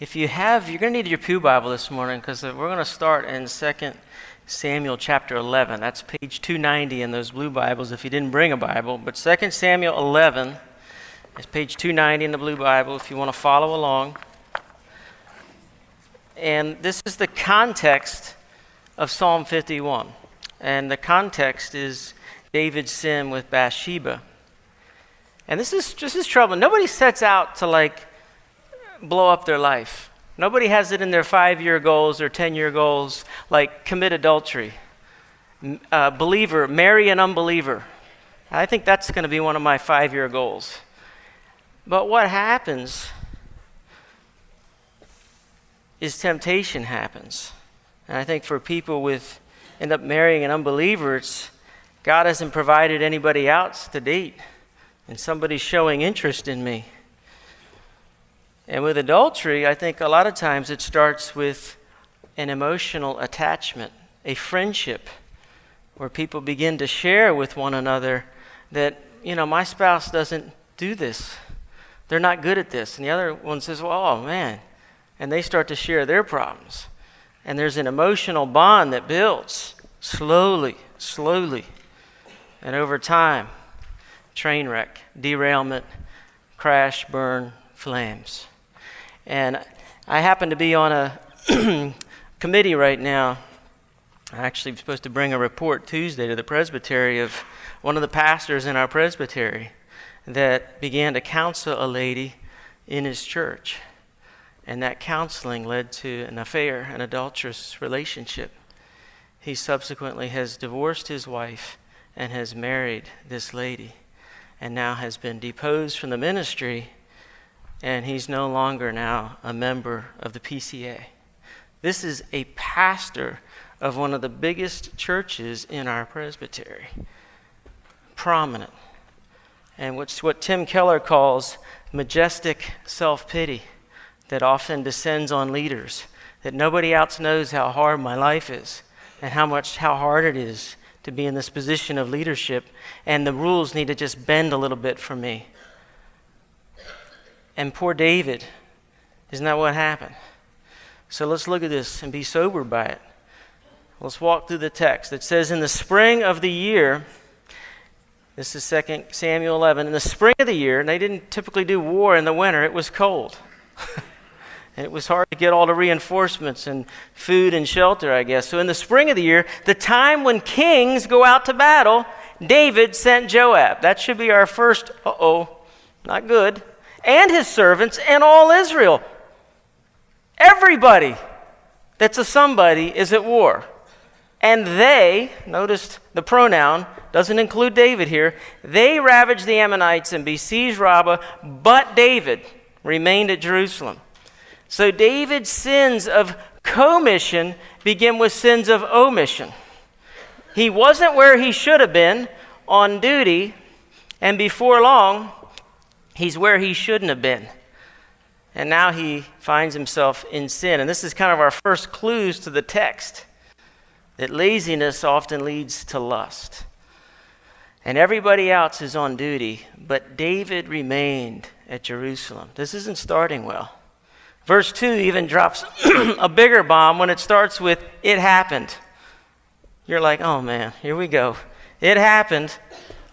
If you have, you're going to need your Pew Bible this morning because uh, we're going to start in 2 Samuel chapter 11. That's page 290 in those blue Bibles if you didn't bring a Bible. But 2 Samuel 11 is page 290 in the blue Bible if you want to follow along. And this is the context of Psalm 51. And the context is David's sin with Bathsheba. And this is this is trouble. Nobody sets out to like blow up their life. Nobody has it in their five year goals or 10 year goals, like commit adultery. Uh, believer, marry an unbeliever. I think that's going to be one of my five year goals. But what happens is temptation happens. And I think for people with end up marrying an unbeliever, it's God hasn't provided anybody else to date, and somebody's showing interest in me. And with adultery, I think a lot of times it starts with an emotional attachment, a friendship, where people begin to share with one another that, you know, my spouse doesn't do this. They're not good at this. And the other one says, well, oh, man. And they start to share their problems. And there's an emotional bond that builds slowly, slowly. And over time, train wreck, derailment, crash, burn, flames. And I happen to be on a committee right now. I actually am supposed to bring a report Tuesday to the presbytery of one of the pastors in our presbytery that began to counsel a lady in his church. And that counseling led to an affair, an adulterous relationship. He subsequently has divorced his wife and has married this lady and now has been deposed from the ministry and he's no longer now a member of the PCA. This is a pastor of one of the biggest churches in our presbytery. Prominent. And what's what Tim Keller calls majestic self pity that often descends on leaders. That nobody else knows how hard my life is and how much how hard it is to be in this position of leadership, and the rules need to just bend a little bit for me. And poor David, isn't that what happened? So let's look at this and be sobered by it. Let's walk through the text. It says, In the spring of the year, this is 2 Samuel 11, in the spring of the year, and they didn't typically do war in the winter, it was cold. and it was hard to get all the reinforcements and food and shelter, I guess. So in the spring of the year, the time when kings go out to battle, David sent Joab. That should be our first, uh oh, not good and his servants and all Israel. Everybody that's a somebody is at war. And they, notice the pronoun doesn't include David here, they ravaged the Ammonites and besieged Rabbah, but David remained at Jerusalem. So David's sins of commission begin with sins of omission. He wasn't where he should have been on duty, and before long, He's where he shouldn't have been. And now he finds himself in sin. And this is kind of our first clues to the text that laziness often leads to lust. And everybody else is on duty, but David remained at Jerusalem. This isn't starting well. Verse 2 even drops a bigger bomb when it starts with, It happened. You're like, oh man, here we go. It happened.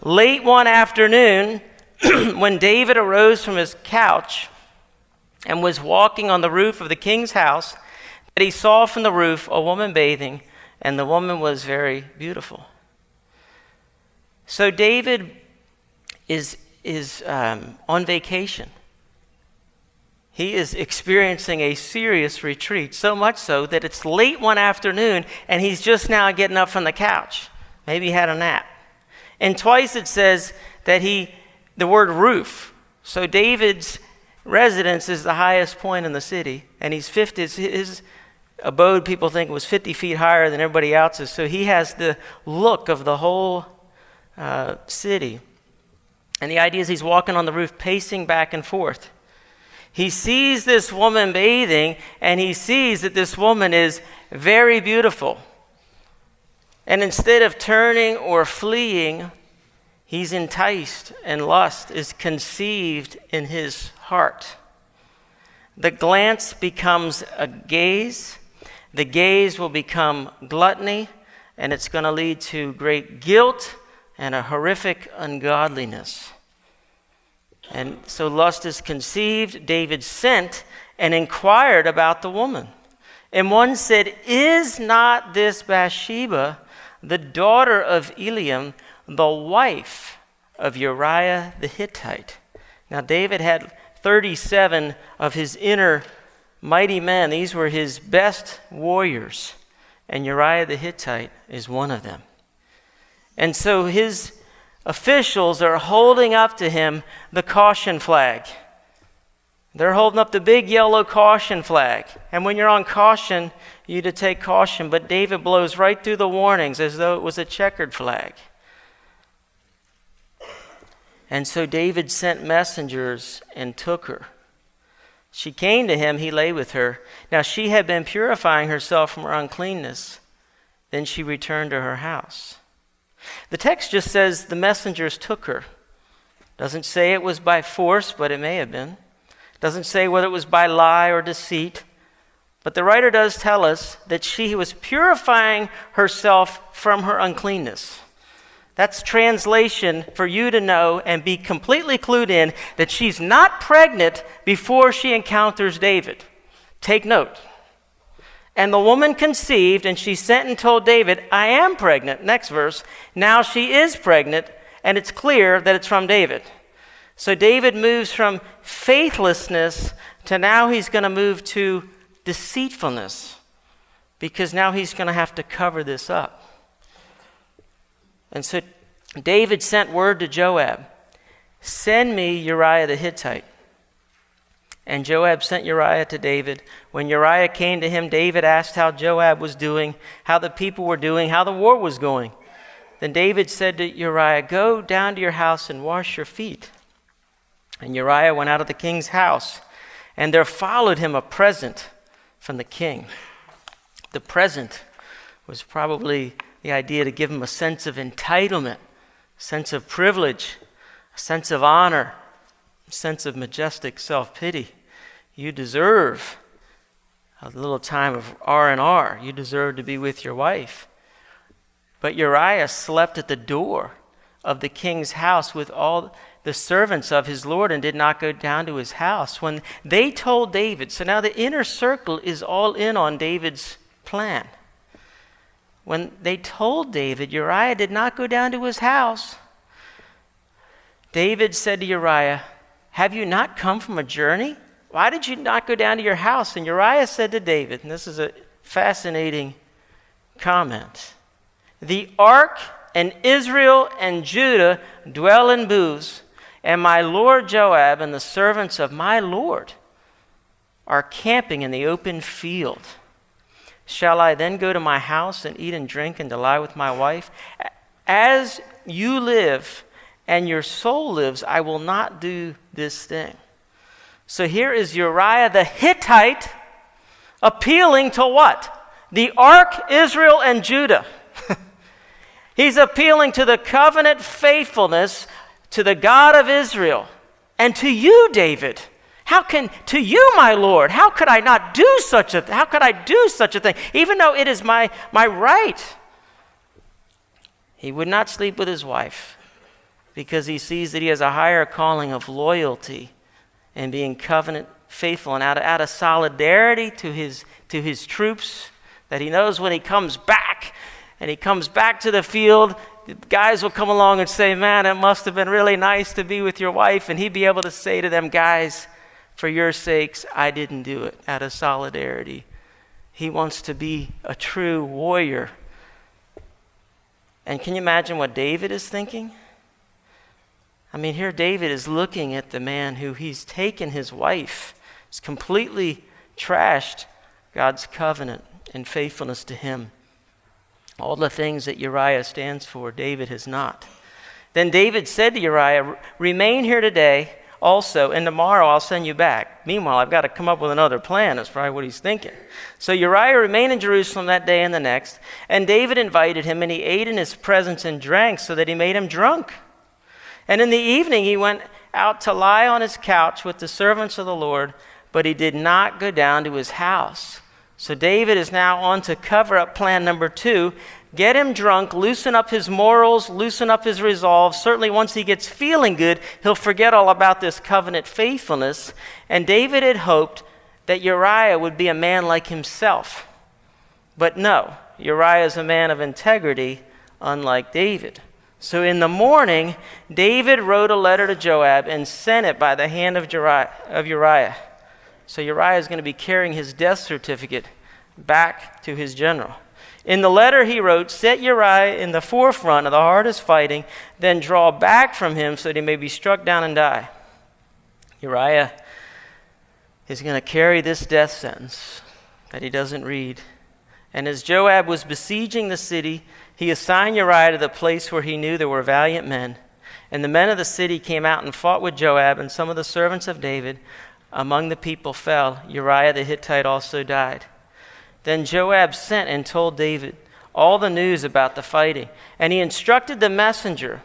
Late one afternoon, when David arose from his couch and was walking on the roof of the king's house, that he saw from the roof a woman bathing, and the woman was very beautiful. So David is, is um, on vacation. He is experiencing a serious retreat, so much so that it's late one afternoon and he's just now getting up from the couch. Maybe he had a nap. And twice it says that he the word roof. So David's residence is the highest point in the city, and he's 50, his abode, people think, was 50 feet higher than everybody else's. So he has the look of the whole uh, city. And the idea is he's walking on the roof, pacing back and forth. He sees this woman bathing, and he sees that this woman is very beautiful. And instead of turning or fleeing, He's enticed, and lust is conceived in his heart. the glance becomes a gaze. The gaze will become gluttony, and it's going to lead to great guilt and a horrific ungodliness. And so lust is conceived. David sent and inquired about the woman. And one said, Is not this Bathsheba, the daughter of Eliam, the wife of Uriah the Hittite? Now, David had 37 of his inner mighty men. These were his best warriors. And Uriah the Hittite is one of them. And so his officials are holding up to him the caution flag. They're holding up the big yellow caution flag. And when you're on caution, you to take caution. But David blows right through the warnings as though it was a checkered flag. And so David sent messengers and took her. She came to him, he lay with her. Now she had been purifying herself from her uncleanness. Then she returned to her house. The text just says the messengers took her. Doesn't say it was by force, but it may have been. Doesn't say whether it was by lie or deceit. But the writer does tell us that she was purifying herself from her uncleanness. That's translation for you to know and be completely clued in that she's not pregnant before she encounters David. Take note. And the woman conceived, and she sent and told David, I am pregnant. Next verse. Now she is pregnant, and it's clear that it's from David. So David moves from faithlessness to now he's going to move to deceitfulness because now he's going to have to cover this up. And so David sent word to Joab Send me Uriah the Hittite. And Joab sent Uriah to David. When Uriah came to him, David asked how Joab was doing, how the people were doing, how the war was going. Then David said to Uriah, Go down to your house and wash your feet. And Uriah went out of the king's house, and there followed him a present from the king. The present was probably the idea to give him a sense of entitlement, sense of privilege, a sense of honor, a sense of majestic self-pity. You deserve a little time of R&R. You deserve to be with your wife. But Uriah slept at the door of the king's house with all the servants of his Lord and did not go down to his house. When they told David, so now the inner circle is all in on David's plan. When they told David Uriah did not go down to his house, David said to Uriah, Have you not come from a journey? Why did you not go down to your house? And Uriah said to David, and this is a fascinating comment The ark and Israel and Judah dwell in booths, and my lord Joab and the servants of my lord are camping in the open field. Shall I then go to my house and eat and drink and lie with my wife? As you live and your soul lives, I will not do this thing. So here is Uriah the Hittite appealing to what? The ark, Israel, and Judah. He's appealing to the covenant faithfulness to the God of Israel and to you, David. How can, to you, my Lord, how could I not do such a, how could I do such a thing, even though it is my, my right? He would not sleep with his wife because he sees that he has a higher calling of loyalty and being covenant faithful and out of, out of solidarity to his, to his troops that he knows when he comes back and he comes back to the field guys will come along and say man it must have been really nice to be with your wife and he'd be able to say to them guys for your sakes, I didn't do it out of solidarity. He wants to be a true warrior. And can you imagine what David is thinking? I mean, here David is looking at the man who he's taken his wife, he's completely trashed God's covenant and faithfulness to him. All the things that Uriah stands for, David has not. Then David said to Uriah, Remain here today also, and tomorrow I'll send you back. Meanwhile, I've got to come up with another plan. That's probably what he's thinking. So Uriah remained in Jerusalem that day and the next, and David invited him, and he ate in his presence and drank so that he made him drunk. And in the evening, he went out to lie on his couch with the servants of the Lord. but he did not go down to his house. So David is now on to cover up plan number two get him drunk, loosen up his morals, loosen up his resolve. Certainly, once he gets feeling good, he'll forget all about this covenant faithfulness. And David had hoped that Uriah would be a man like himself. But no, Uriah is a man of integrity, unlike David. So in the morning, David wrote a letter to Joab and sent it by the hand of Uriah. So Uriah is going to be carrying his death certificate back to his general. In the letter he wrote, Set Uriah in the forefront of the hardest fighting, then draw back from him so that he may be struck down and die. Uriah is going to carry this death sentence that he doesn't read. And as Joab was besieging the city, he assigned Uriah to the place where he knew there were valiant men. And the men of the city came out and fought with Joab, and some of the servants of David among the people fell. Uriah the Hittite also died. Then Joab sent and told David all the news about the fighting. And he instructed the messenger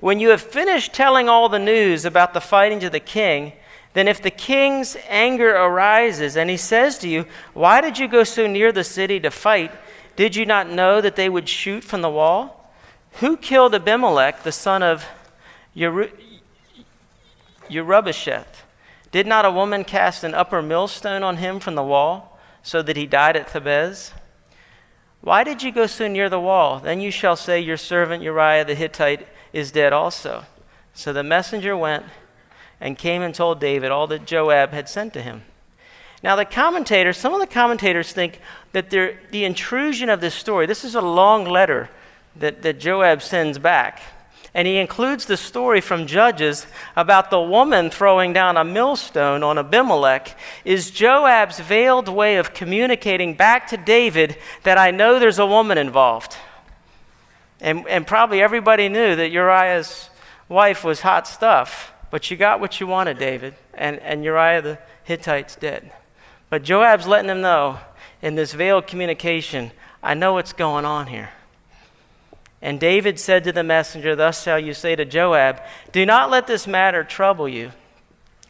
When you have finished telling all the news about the fighting to the king, then if the king's anger arises and he says to you, Why did you go so near the city to fight? Did you not know that they would shoot from the wall? Who killed Abimelech, the son of Yer-? Did not a woman cast an upper millstone on him from the wall? So that he died at Thebez? Why did you go so near the wall? Then you shall say, Your servant Uriah the Hittite is dead also. So the messenger went and came and told David all that Joab had sent to him. Now, the commentators, some of the commentators think that the intrusion of this story, this is a long letter that, that Joab sends back. And he includes the story from Judges about the woman throwing down a millstone on Abimelech, is Joab's veiled way of communicating back to David that I know there's a woman involved. And, and probably everybody knew that Uriah's wife was hot stuff, but you got what you wanted, David, and, and Uriah the Hittite's dead. But Joab's letting him know in this veiled communication, I know what's going on here. And David said to the messenger, Thus shall you say to Joab, Do not let this matter trouble you,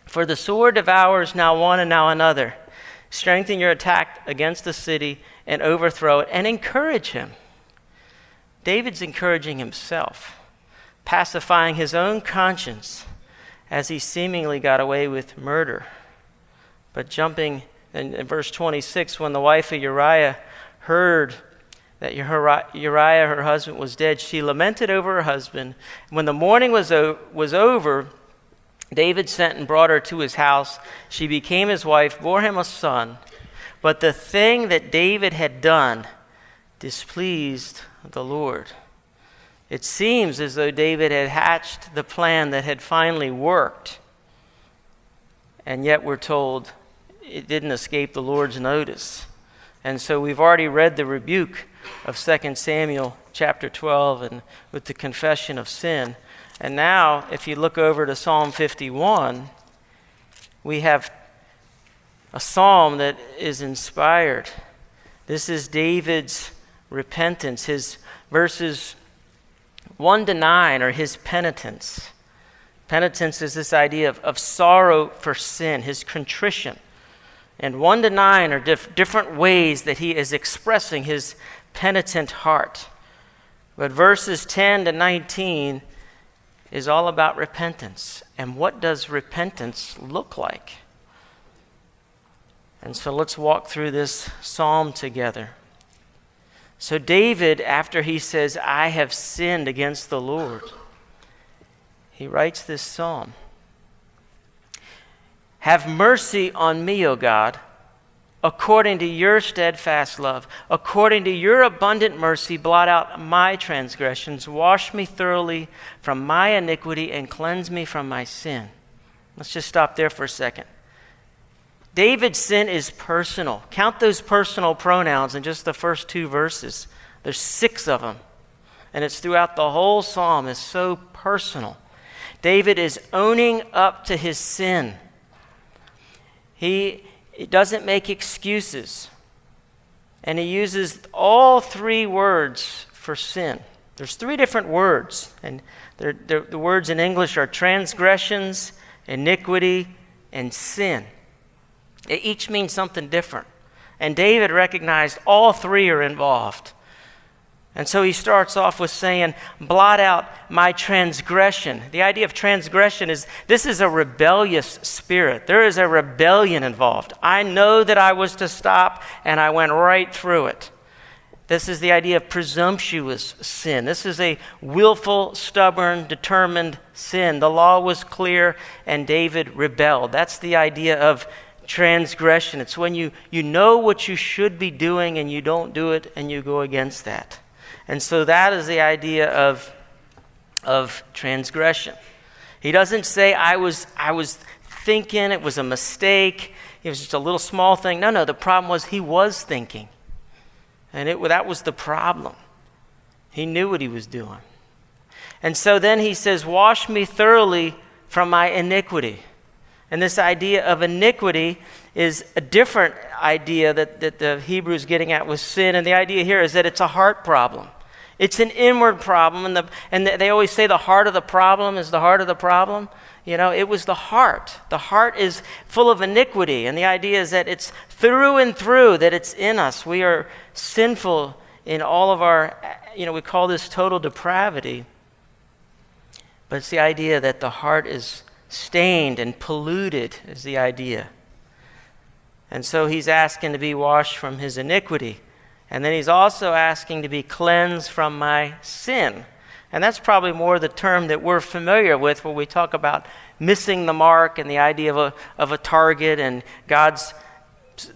for the sword devours now one and now another. Strengthen your attack against the city and overthrow it, and encourage him. David's encouraging himself, pacifying his own conscience as he seemingly got away with murder. But jumping in, in verse 26, when the wife of Uriah heard that Uriah, her husband, was dead, she lamented over her husband. When the mourning was, o- was over, David sent and brought her to his house. She became his wife, bore him a son. But the thing that David had done displeased the Lord. It seems as though David had hatched the plan that had finally worked. And yet we're told it didn't escape the Lord's notice. And so we've already read the rebuke of 2 Samuel chapter 12 and with the confession of sin. And now, if you look over to Psalm 51, we have a psalm that is inspired. This is David's repentance. His verses 1 to 9 are his penitence. Penitence is this idea of, of sorrow for sin, his contrition. And 1 to 9 are dif- different ways that he is expressing his penitent heart. But verses 10 to 19 is all about repentance. And what does repentance look like? And so let's walk through this psalm together. So, David, after he says, I have sinned against the Lord, he writes this psalm Have mercy on me, O God according to your steadfast love, according to your abundant mercy, blot out my transgressions, wash me thoroughly from my iniquity, and cleanse me from my sin. Let's just stop there for a second. David's sin is personal. Count those personal pronouns in just the first two verses. There's six of them. And it's throughout the whole psalm. It's so personal. David is owning up to his sin. He it doesn't make excuses. And he uses all three words for sin. There's three different words, and they're, they're, the words in English are transgressions, iniquity, and sin. They each mean something different. And David recognized all three are involved. And so he starts off with saying, Blot out my transgression. The idea of transgression is this is a rebellious spirit. There is a rebellion involved. I know that I was to stop, and I went right through it. This is the idea of presumptuous sin. This is a willful, stubborn, determined sin. The law was clear, and David rebelled. That's the idea of transgression. It's when you, you know what you should be doing and you don't do it and you go against that. And so that is the idea of, of transgression. He doesn't say, I was, I was thinking, it was a mistake, it was just a little small thing. No, no, the problem was he was thinking. And it, that was the problem. He knew what he was doing. And so then he says, Wash me thoroughly from my iniquity. And this idea of iniquity is a different idea that, that the Hebrew is getting at with sin. And the idea here is that it's a heart problem. It's an inward problem. And, the, and they always say the heart of the problem is the heart of the problem. You know, it was the heart. The heart is full of iniquity. And the idea is that it's through and through, that it's in us. We are sinful in all of our, you know, we call this total depravity. But it's the idea that the heart is stained and polluted, is the idea. And so he's asking to be washed from his iniquity. And then he's also asking to be cleansed from my sin. And that's probably more the term that we're familiar with when we talk about missing the mark and the idea of a, of a target, and God's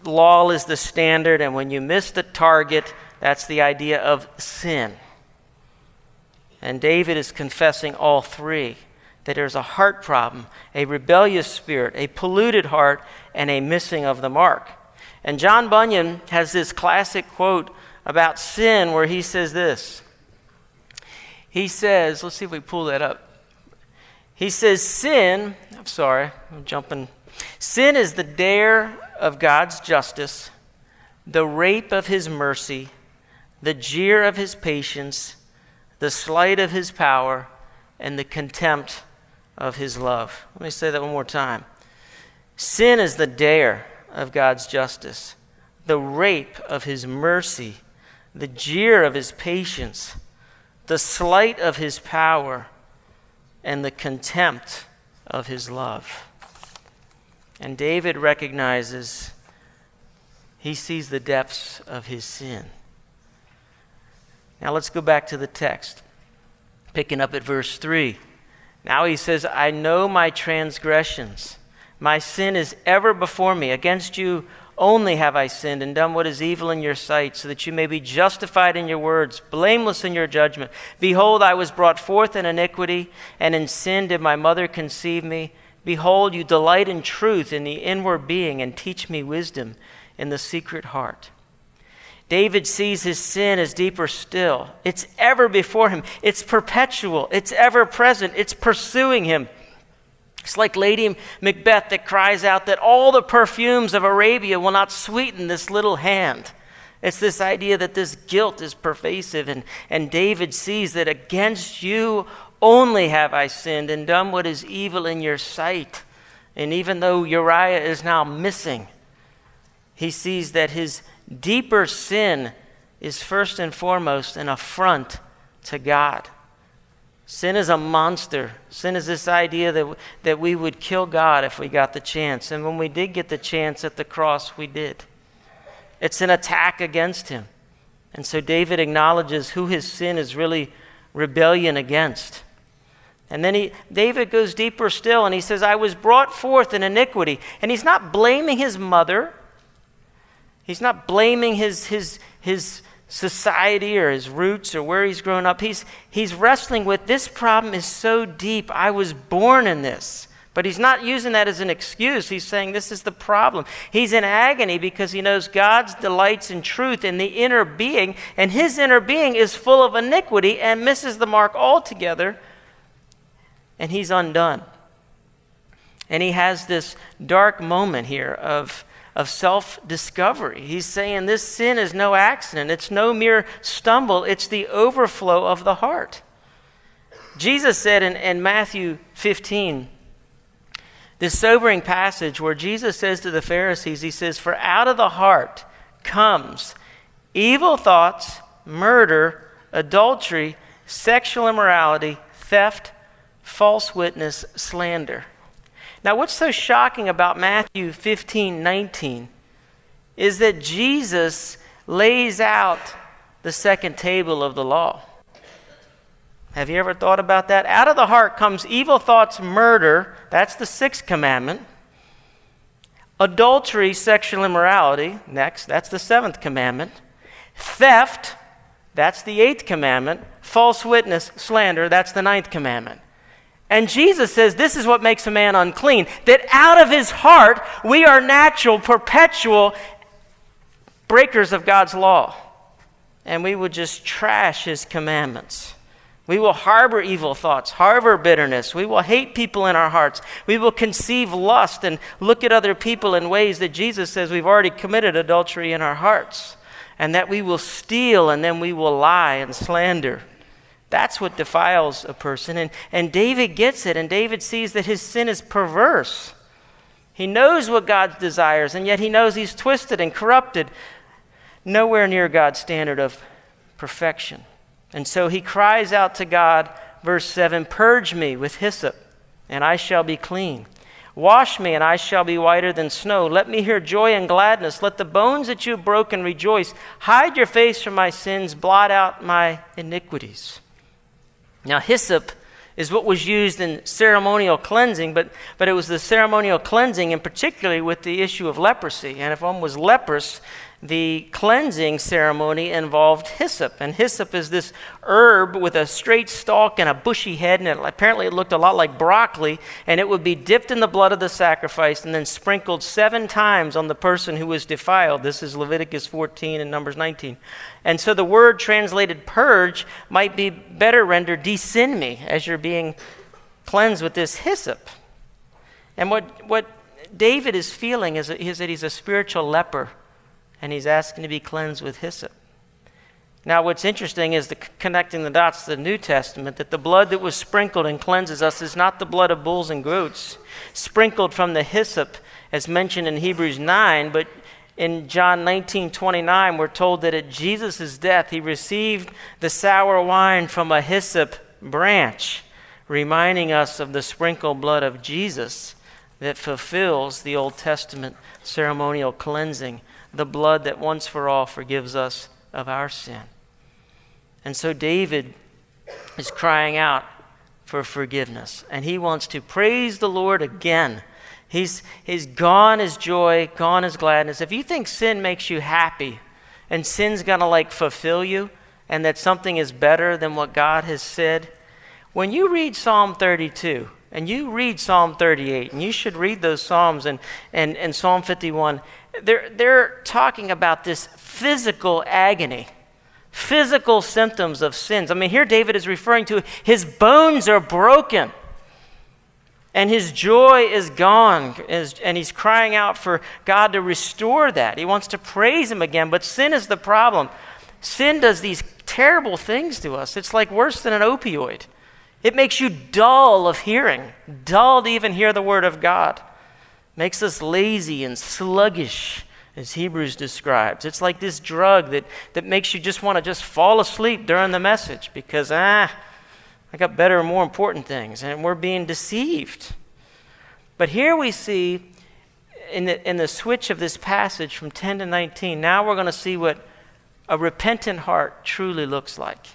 law is the standard. And when you miss the target, that's the idea of sin. And David is confessing all three that there's a heart problem, a rebellious spirit, a polluted heart, and a missing of the mark. And John Bunyan has this classic quote about sin where he says this. He says, let's see if we pull that up. He says, Sin, I'm sorry, I'm jumping. Sin is the dare of God's justice, the rape of his mercy, the jeer of his patience, the slight of his power, and the contempt of his love. Let me say that one more time. Sin is the dare of God's justice, the rape of his mercy, the jeer of his patience, the slight of his power, and the contempt of his love. And David recognizes he sees the depths of his sin. Now let's go back to the text, picking up at verse 3. Now he says, I know my transgressions. My sin is ever before me. Against you only have I sinned and done what is evil in your sight, so that you may be justified in your words, blameless in your judgment. Behold, I was brought forth in iniquity, and in sin did my mother conceive me. Behold, you delight in truth in the inward being, and teach me wisdom in the secret heart. David sees his sin as deeper still. It's ever before him, it's perpetual, it's ever present, it's pursuing him. It's like Lady Macbeth that cries out that all the perfumes of Arabia will not sweeten this little hand. It's this idea that this guilt is pervasive, and, and David sees that against you only have I sinned and done what is evil in your sight. And even though Uriah is now missing, he sees that his deeper sin is first and foremost an affront to God. Sin is a monster. Sin is this idea that, that we would kill God if we got the chance. And when we did get the chance at the cross, we did. It's an attack against him. And so David acknowledges who his sin is really rebellion against. And then he, David goes deeper still and he says, I was brought forth in iniquity. And he's not blaming his mother. He's not blaming his, his, his society or his roots or where he's grown up. He's, he's wrestling with this problem is so deep. I was born in this. But he's not using that as an excuse. He's saying this is the problem. He's in agony because he knows God's delights in truth in the inner being, and his inner being is full of iniquity and misses the mark altogether, and he's undone. And he has this dark moment here of of self discovery. He's saying this sin is no accident, it's no mere stumble, it's the overflow of the heart. Jesus said in, in Matthew 15 this sobering passage where Jesus says to the Pharisees, He says, For out of the heart comes evil thoughts, murder, adultery, sexual immorality, theft, false witness, slander. Now, what's so shocking about Matthew 15 19 is that Jesus lays out the second table of the law. Have you ever thought about that? Out of the heart comes evil thoughts, murder. That's the sixth commandment. Adultery, sexual immorality. Next, that's the seventh commandment. Theft, that's the eighth commandment. False witness, slander, that's the ninth commandment. And Jesus says this is what makes a man unclean that out of his heart we are natural, perpetual breakers of God's law. And we would just trash his commandments. We will harbor evil thoughts, harbor bitterness. We will hate people in our hearts. We will conceive lust and look at other people in ways that Jesus says we've already committed adultery in our hearts. And that we will steal and then we will lie and slander. That's what defiles a person. And, and David gets it, and David sees that his sin is perverse. He knows what God desires, and yet he knows he's twisted and corrupted, nowhere near God's standard of perfection. And so he cries out to God, verse 7 Purge me with hyssop, and I shall be clean. Wash me, and I shall be whiter than snow. Let me hear joy and gladness. Let the bones that you have broken rejoice. Hide your face from my sins, blot out my iniquities. Now, hyssop is what was used in ceremonial cleansing, but, but it was the ceremonial cleansing, and particularly with the issue of leprosy. And if one was leprous, the cleansing ceremony involved hyssop. And hyssop is this herb with a straight stalk and a bushy head, and it, apparently it looked a lot like broccoli. And it would be dipped in the blood of the sacrifice and then sprinkled seven times on the person who was defiled. This is Leviticus 14 and Numbers 19. And so the word translated purge might be better rendered desin me as you're being cleansed with this hyssop. And what, what David is feeling is, is that he's a spiritual leper and he's asking to be cleansed with hyssop. Now, what's interesting is the, connecting the dots to the New Testament that the blood that was sprinkled and cleanses us is not the blood of bulls and goats, sprinkled from the hyssop, as mentioned in Hebrews 9, but in John 19 29, we're told that at Jesus' death, he received the sour wine from a hyssop branch, reminding us of the sprinkled blood of Jesus that fulfills the Old Testament ceremonial cleansing the blood that once for all forgives us of our sin. And so David is crying out for forgiveness, and he wants to praise the Lord again. He's, he's gone his joy, gone his gladness. If you think sin makes you happy and sin's going to like fulfill you and that something is better than what God has said, when you read Psalm 32 and you read Psalm 38, and you should read those Psalms and, and, and Psalm 51, they're, they're talking about this physical agony, physical symptoms of sins. I mean, here David is referring to his bones are broken and his joy is gone, and he's crying out for God to restore that. He wants to praise him again, but sin is the problem. Sin does these terrible things to us. It's like worse than an opioid. It makes you dull of hearing, dull to even hear the word of God makes us lazy and sluggish, as Hebrews describes. It's like this drug that, that makes you just want to just fall asleep during the message because, ah, I got better and more important things, and we're being deceived. But here we see in the, in the switch of this passage from 10 to 19, now we're going to see what a repentant heart truly looks like.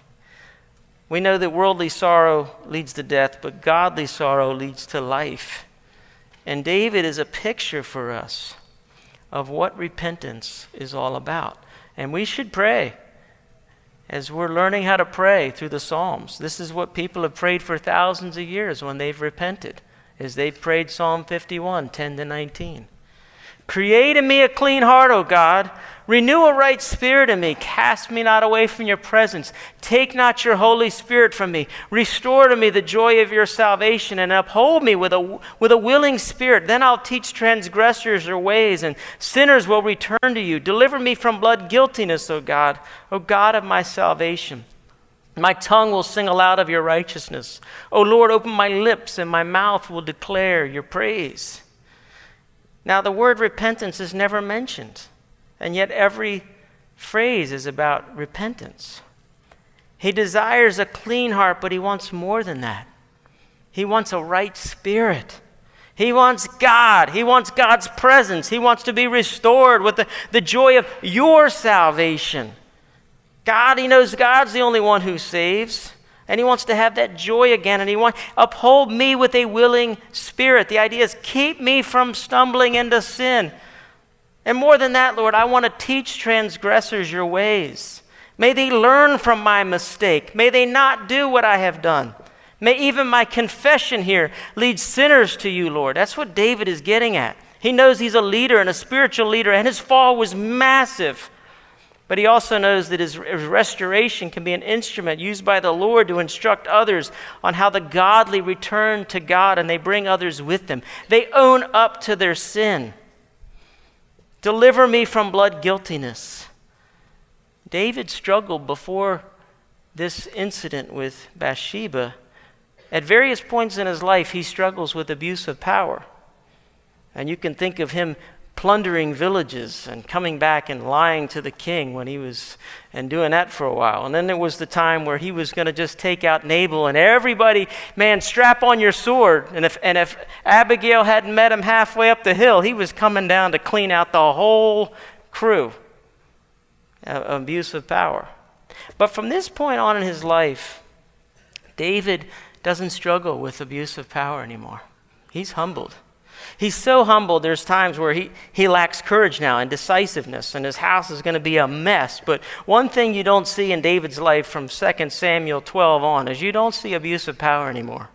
We know that worldly sorrow leads to death, but godly sorrow leads to life. And David is a picture for us of what repentance is all about. And we should pray as we're learning how to pray through the Psalms. This is what people have prayed for thousands of years when they've repented, as they prayed Psalm 51, 10 to 19. Create in me a clean heart, O God. Renew a right spirit in me. Cast me not away from your presence. Take not your Holy Spirit from me. Restore to me the joy of your salvation and uphold me with a, with a willing spirit. Then I'll teach transgressors your ways and sinners will return to you. Deliver me from blood guiltiness, O God, O God of my salvation. My tongue will sing aloud of your righteousness. O Lord, open my lips, and my mouth will declare your praise. Now, the word repentance is never mentioned, and yet every phrase is about repentance. He desires a clean heart, but he wants more than that. He wants a right spirit. He wants God. He wants God's presence. He wants to be restored with the, the joy of your salvation. God, he knows God's the only one who saves. And he wants to have that joy again. And he wants, uphold me with a willing spirit. The idea is keep me from stumbling into sin. And more than that, Lord, I want to teach transgressors your ways. May they learn from my mistake. May they not do what I have done. May even my confession here lead sinners to you, Lord. That's what David is getting at. He knows he's a leader and a spiritual leader, and his fall was massive. But he also knows that his restoration can be an instrument used by the Lord to instruct others on how the godly return to God and they bring others with them. They own up to their sin. Deliver me from blood guiltiness. David struggled before this incident with Bathsheba. At various points in his life, he struggles with abuse of power. And you can think of him plundering villages and coming back and lying to the king when he was and doing that for a while. And then there was the time where he was going to just take out Nabal and everybody, man, strap on your sword. And if and if Abigail hadn't met him halfway up the hill, he was coming down to clean out the whole crew. abuse of power. But from this point on in his life, David doesn't struggle with abuse of power anymore. He's humbled. He's so humble, there's times where he, he lacks courage now and decisiveness, and his house is going to be a mess. But one thing you don't see in David's life from 2 Samuel 12 on is you don't see abuse of power anymore.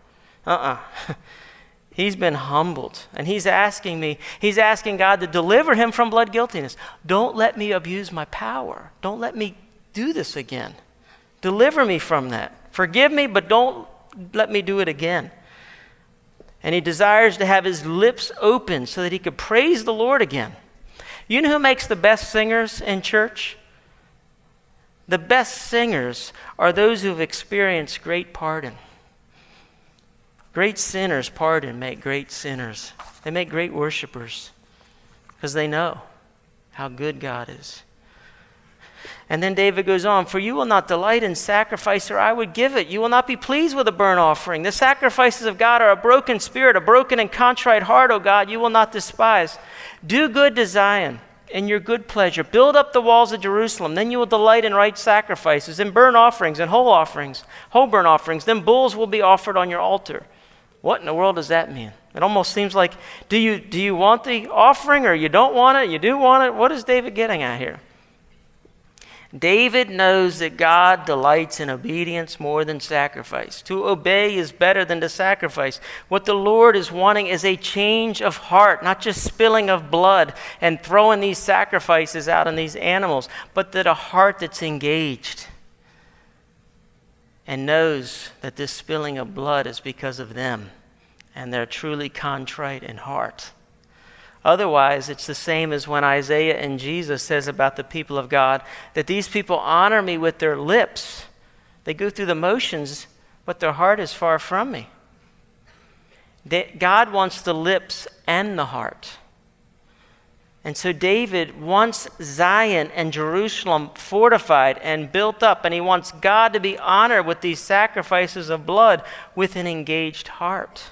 Uh uh-uh. uh He's been humbled, and he's asking me, he's asking God to deliver him from blood guiltiness. Don't let me abuse my power. Don't let me do this again. Deliver me from that. Forgive me, but don't let me do it again and he desires to have his lips open so that he could praise the Lord again. You know who makes the best singers in church? The best singers are those who have experienced great pardon. Great sinners pardon make great sinners. They make great worshipers because they know how good God is. And then David goes on, For you will not delight in sacrifice, or I would give it. You will not be pleased with a burnt offering. The sacrifices of God are a broken spirit, a broken and contrite heart, O God, you will not despise. Do good to Zion in your good pleasure. Build up the walls of Jerusalem. Then you will delight in right sacrifices, in burnt offerings, and whole offerings, whole burnt offerings. Then bulls will be offered on your altar. What in the world does that mean? It almost seems like do you, do you want the offering or you don't want it? You do want it? What is David getting at here? David knows that God delights in obedience more than sacrifice. To obey is better than to sacrifice. What the Lord is wanting is a change of heart, not just spilling of blood and throwing these sacrifices out on these animals, but that a heart that's engaged and knows that this spilling of blood is because of them and they're truly contrite in heart. Otherwise, it's the same as when Isaiah and Jesus says about the people of God that these people honor me with their lips. They go through the motions, but their heart is far from me. They, God wants the lips and the heart. And so David wants Zion and Jerusalem fortified and built up, and he wants God to be honored with these sacrifices of blood with an engaged heart.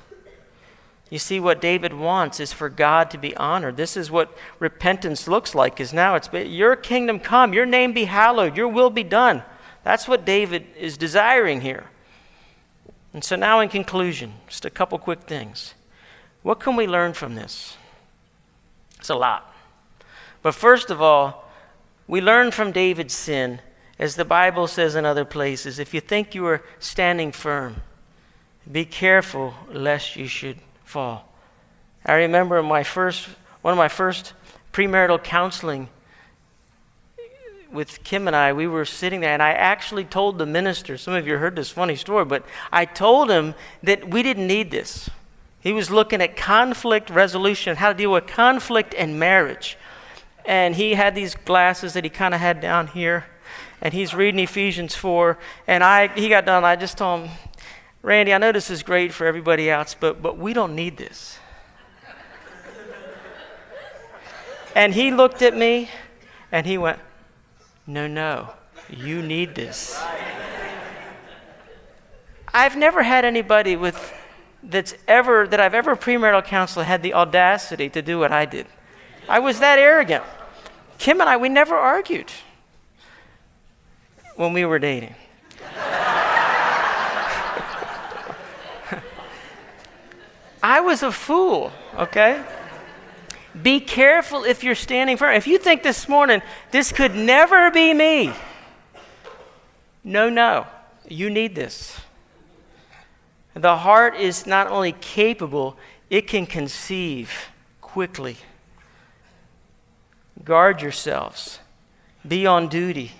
You see, what David wants is for God to be honored. This is what repentance looks like, is now it's your kingdom come, your name be hallowed, your will be done. That's what David is desiring here. And so now in conclusion, just a couple quick things. What can we learn from this? It's a lot. But first of all, we learn from David's sin, as the Bible says in other places, if you think you are standing firm, be careful lest you should fall. I remember my first, one of my first premarital counseling with Kim and I, we were sitting there, and I actually told the minister, some of you heard this funny story, but I told him that we didn't need this. He was looking at conflict resolution, how to deal with conflict in marriage. And he had these glasses that he kind of had down here. and he's reading Ephesians 4. And I, he got done. I just told him, Randy, I know this is great for everybody else, but, but we don't need this. and he looked at me and he went, No, no, you need this. I've never had anybody with that's ever that I've ever premarital counseled had the audacity to do what I did. I was that arrogant. Kim and I, we never argued when we were dating. I was a fool, okay? Be careful if you're standing firm. If you think this morning, this could never be me, no, no, you need this. The heart is not only capable, it can conceive quickly. Guard yourselves, be on duty.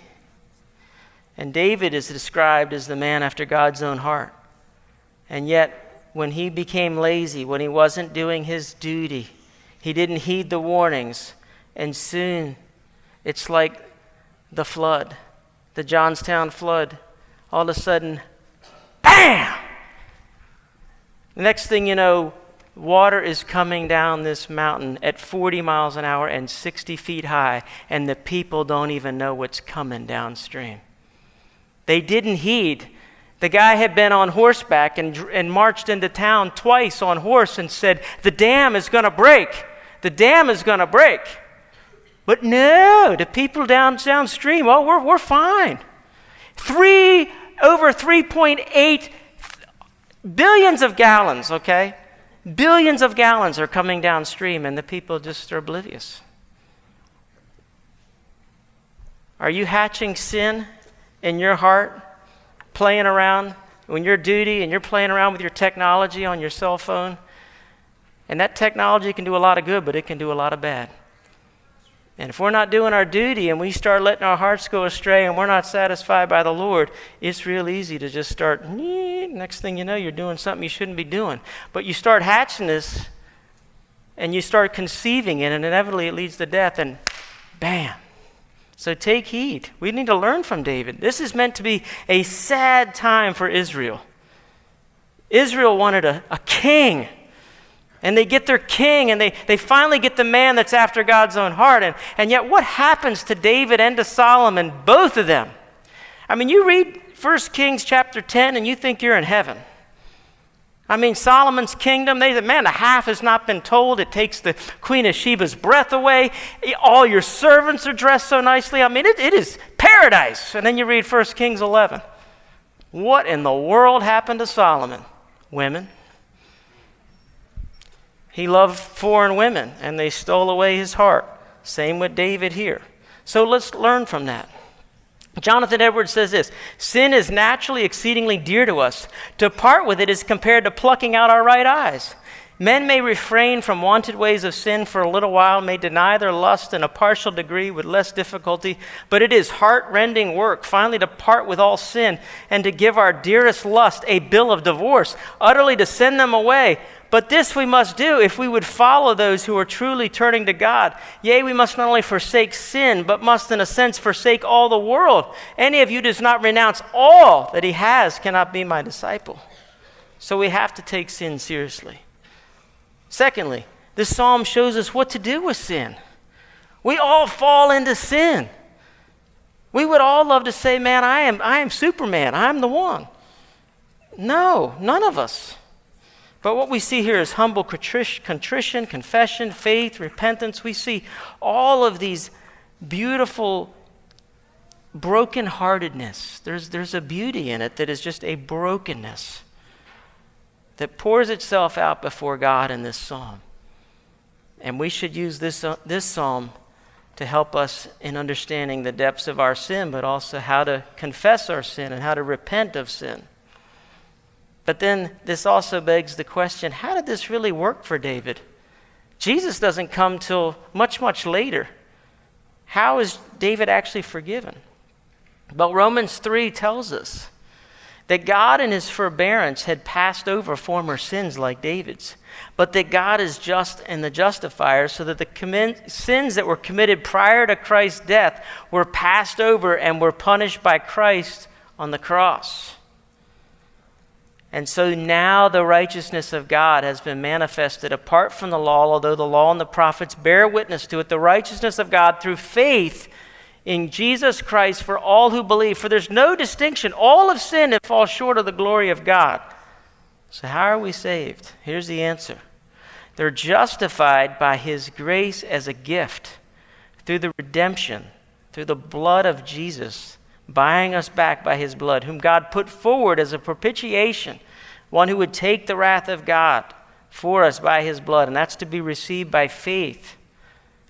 And David is described as the man after God's own heart. And yet, when he became lazy, when he wasn't doing his duty, he didn't heed the warnings. And soon, it's like the flood, the Johnstown flood. All of a sudden, bam! The next thing you know, water is coming down this mountain at 40 miles an hour and 60 feet high, and the people don't even know what's coming downstream. They didn't heed. The guy had been on horseback and, and marched into town twice on horse and said, The dam is going to break. The dam is going to break. But no, the people down downstream, oh, we're, we're fine. Three, over 3.8 Billions of gallons, okay? Billions of gallons are coming downstream, and the people just are oblivious. Are you hatching sin in your heart, playing around when you're duty and you're playing around with your technology on your cell phone? And that technology can do a lot of good, but it can do a lot of bad. And if we're not doing our duty and we start letting our hearts go astray and we're not satisfied by the Lord, it's real easy to just start, next thing you know, you're doing something you shouldn't be doing. But you start hatching this and you start conceiving it, and inevitably it leads to death, and bam. So take heed. We need to learn from David. This is meant to be a sad time for Israel. Israel wanted a, a king and they get their king and they, they finally get the man that's after God's own heart. And, and yet, what happens to David and to Solomon, both of them? I mean, you read 1 Kings chapter 10 and you think you're in heaven. I mean, Solomon's kingdom, they said, man, the half has not been told. It takes the Queen of Sheba's breath away. All your servants are dressed so nicely. I mean, it, it is paradise. And then you read 1 Kings 11. What in the world happened to Solomon? Women. He loved foreign women, and they stole away his heart. Same with David here. So let's learn from that. Jonathan Edwards says this Sin is naturally exceedingly dear to us. To part with it is compared to plucking out our right eyes. Men may refrain from wanted ways of sin for a little while, may deny their lust in a partial degree with less difficulty, but it is heart rending work finally to part with all sin and to give our dearest lust a bill of divorce, utterly to send them away. But this we must do if we would follow those who are truly turning to God. Yea, we must not only forsake sin, but must, in a sense, forsake all the world. Any of you does not renounce all that he has cannot be my disciple. So we have to take sin seriously. Secondly, this psalm shows us what to do with sin. We all fall into sin. We would all love to say, Man, I am, I am Superman. I'm the one. No, none of us. But what we see here is humble contrition, confession, faith, repentance. We see all of these beautiful brokenheartedness. There's, there's a beauty in it that is just a brokenness that pours itself out before God in this psalm. And we should use this, uh, this psalm to help us in understanding the depths of our sin, but also how to confess our sin and how to repent of sin. But then this also begs the question how did this really work for David? Jesus doesn't come till much, much later. How is David actually forgiven? But Romans 3 tells us. that God in his forbearance had passed over former sins like David's, but that God is just and the justifier, so that the sins that were committed prior to Christ's death were passed over and were punished by Christ on the cross. And so now the righteousness of God has been manifested apart from the law, although the law and the prophets bear witness to it. The righteousness of God through faith in Jesus Christ for all who believe. For there's no distinction. All have sinned and fall short of the glory of God. So, how are we saved? Here's the answer they're justified by His grace as a gift through the redemption, through the blood of Jesus, buying us back by His blood, whom God put forward as a propitiation, one who would take the wrath of God for us by His blood. And that's to be received by faith.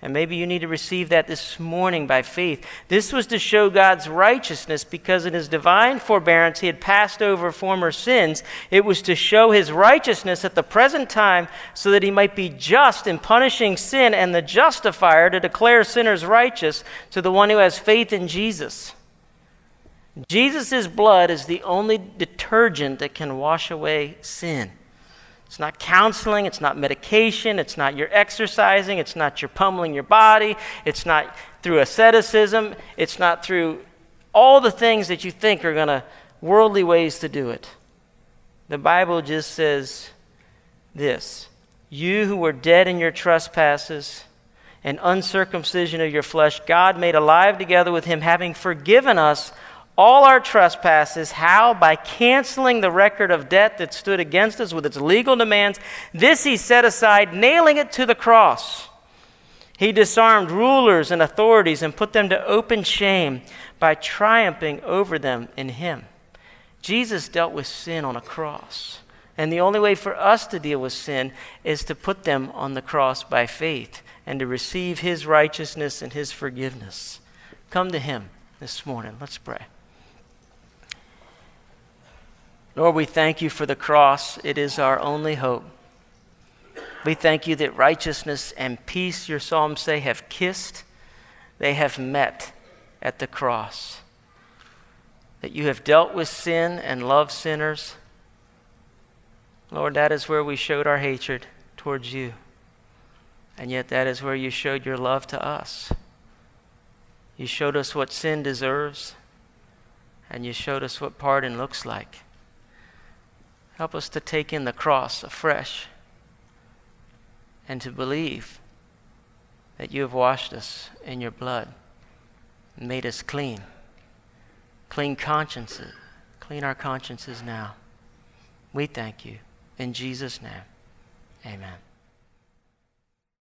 And maybe you need to receive that this morning by faith. This was to show God's righteousness because in his divine forbearance he had passed over former sins. It was to show his righteousness at the present time so that he might be just in punishing sin and the justifier to declare sinners righteous to the one who has faith in Jesus. Jesus' blood is the only detergent that can wash away sin. It's not counseling, it's not medication, it's not your exercising, it's not your pummeling your body, it's not through asceticism, it's not through all the things that you think are going to worldly ways to do it. The Bible just says this You who were dead in your trespasses and uncircumcision of your flesh, God made alive together with him, having forgiven us all our trespasses. How? By canceling the record of debt that stood against us with its legal demands. This he set aside, nailing it to the cross. He disarmed rulers and authorities and put them to open shame by triumphing over them in him. Jesus dealt with sin on a cross. And the only way for us to deal with sin is to put them on the cross by faith and to receive his righteousness and his forgiveness. Come to him this morning. Let's pray. Lord, we thank you for the cross. It is our only hope. We thank you that righteousness and peace, your psalms say, have kissed, they have met at the cross. That you have dealt with sin and loved sinners. Lord, that is where we showed our hatred towards you. And yet, that is where you showed your love to us. You showed us what sin deserves, and you showed us what pardon looks like. Help us to take in the cross afresh and to believe that you have washed us in your blood and made us clean. Clean consciences. Clean our consciences now. We thank you. In Jesus' name, amen.